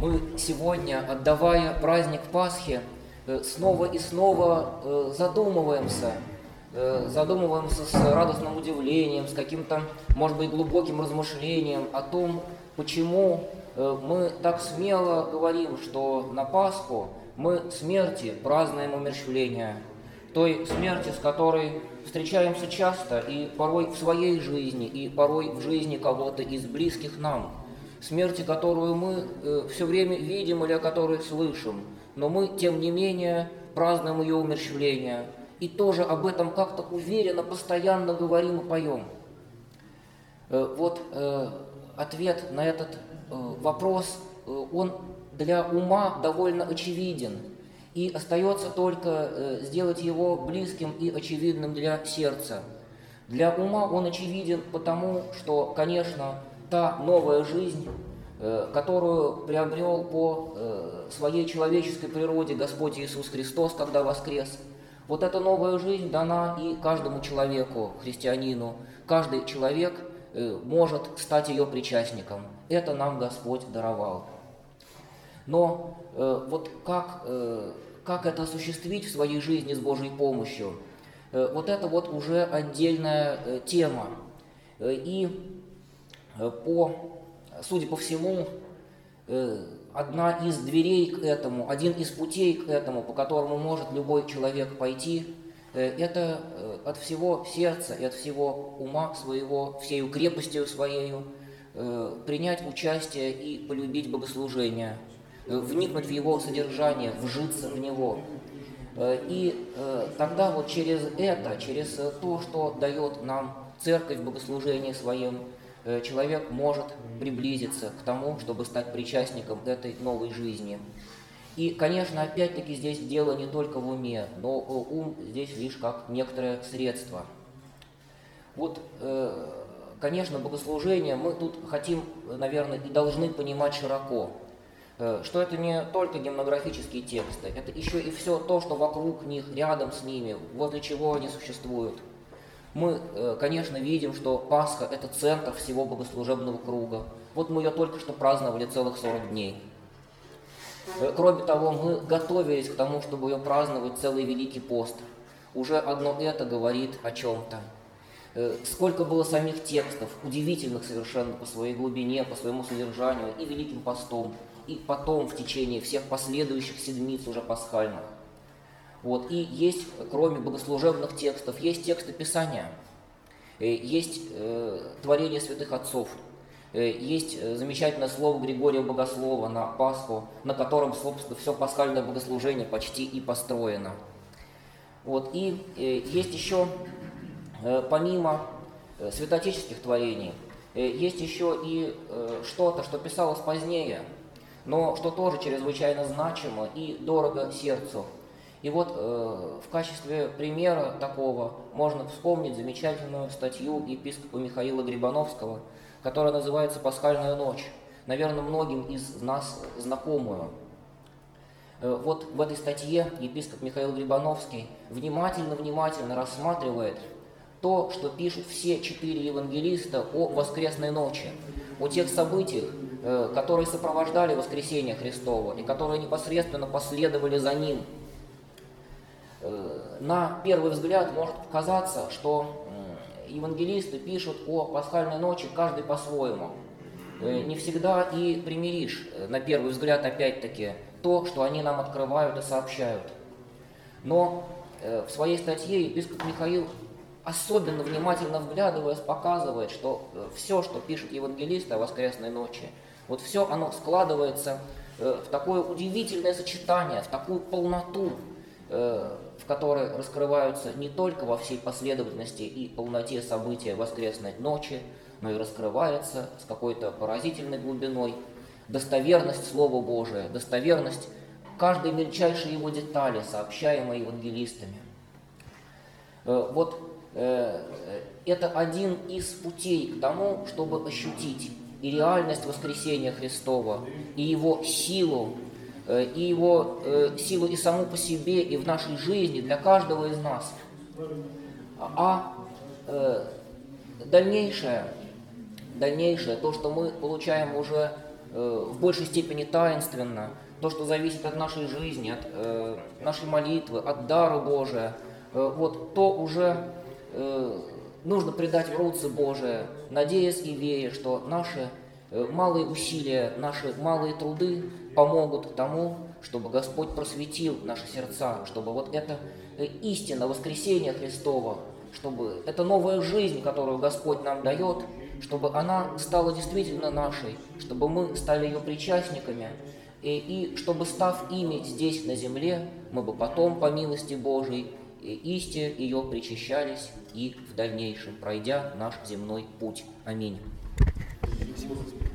мы сегодня, отдавая праздник Пасхи, э, снова и снова э, задумываемся, э, задумываемся с радостным удивлением, с каким-то, может быть, глубоким размышлением о том, почему мы так смело говорим, что на Пасху мы смерти празднуем умерщвление, той смерти, с которой встречаемся часто и порой в своей жизни, и порой в жизни кого-то из близких нам – смерти, которую мы э, все время видим или о которой слышим, но мы, тем не менее, празднуем ее умерщвление. И тоже об этом как-то уверенно, постоянно говорим и поем. Э, вот э, ответ на этот э, вопрос, э, он для ума довольно очевиден. И остается только э, сделать его близким и очевидным для сердца. Для ума он очевиден потому, что, конечно, та новая жизнь, э, которую приобрел по э, своей человеческой природе Господь Иисус Христос, когда воскрес. Вот эта новая жизнь дана и каждому человеку, христианину. Каждый человек э, может стать ее причастником. Это нам Господь даровал. Но вот как, как это осуществить в своей жизни с Божьей помощью, вот это вот уже отдельная тема. И по, судя по всему, э, одна из дверей к этому, один из путей к этому, по которому может любой человек пойти, э, это от всего сердца и от всего ума своего, всею крепостью своею, принять участие и полюбить богослужение, вникнуть в его содержание, вжиться в него. И тогда вот через это, через то, что дает нам церковь в богослужении своем, Э, человек может приблизиться к тому, чтобы стать причастником этой новой жизни. И, конечно, опять-таки здесь дело не только в уме, но ум здесь лишь как некоторое средство. Вот, э, конечно, богослужение мы тут хотим, наверное, и должны понимать широко, э, что это не только гимнографические тексты, это еще и все то, что вокруг них, рядом с ними, возле чего они существуют – мы, э, конечно, видим, что Пасха – это центр всего богослужебного круга. Вот мы ее только что праздновали целых 40 дней. Э, кроме того, мы готовились к тому, чтобы ее праздновать целый Великий пост. Уже одно это говорит о чем-то. Э, сколько было самих текстов, удивительных совершенно по своей глубине, по своему содержанию, и Великим постом, и потом в течение всех последующих седмиц уже пасхальных. Вот. И есть, кроме богослужебных текстов, есть тексты Писания, э, есть э, творение святых отцов, э, есть э, замечательное слово Григория Богослова на Пасху, на котором, собственно, все пасхальное богослужение почти и построено. Вот. И есть еще, помимо святоотеческих творений, есть еще и что-то, что писалось позднее, но что тоже чрезвычайно значимо и дорого сердцу – и вот э, в качестве примера такого можно вспомнить замечательную статью епископа Михаила Грибановского, которая называется «Пасхальная ночь», наверное, многим из нас знакомую. Э, вот в этой статье епископ Михаил Грибановский внимательно-внимательно рассматривает то, что пишут все четыре евангелиста о воскресной ночи, о тех событиях, э, которые сопровождали воскресение Христова и которые непосредственно последовали за ним – на первый взгляд может показаться, что евангелисты пишут о пасхальной ночи каждый по-своему. Э, не всегда и примиришь, э, на первый взгляд, опять-таки, то, что они нам открывают и сообщают. Но в своей статье епископ Михаил, особенно внимательно вглядываясь, показывает, что все, что пишут евангелисты о воскресной ночи, вот все оно складывается в такое удивительное сочетание, в такую полноту, в которой раскрываются не только во всей последовательности и полноте события воскресной ночи, но и раскрывается с какой-то поразительной глубиной достоверность Слова Божия, достоверность каждой мельчайшей его детали, сообщаемой евангелистами. Э, вот э, это один из путей к тому, чтобы ощутить и реальность воскресения Христова, и его силу Э, и его э, силу и саму по себе, и в нашей жизни, для каждого из нас. А э, дальнейшее, дальнейшее, то, что мы получаем уже в большей степени таинственно, то, что зависит от нашей жизни, от нашей молитвы, от дара Божия, вот то уже нужно предать в руцы Божие, надеясь и веря, что наши малые усилия, наши малые труды помогут тому, чтобы Господь просветил наши сердца, чтобы вот эта истина воскресения Христова, чтобы эта новая жизнь, которую Господь нам дает, чтобы она стала действительно нашей, чтобы мы стали ее причастниками, и, и чтобы, став ими здесь, на земле, мы бы потом, по милости Божией, исти ее причащались и в дальнейшем, пройдя наш земной путь. Аминь. músicas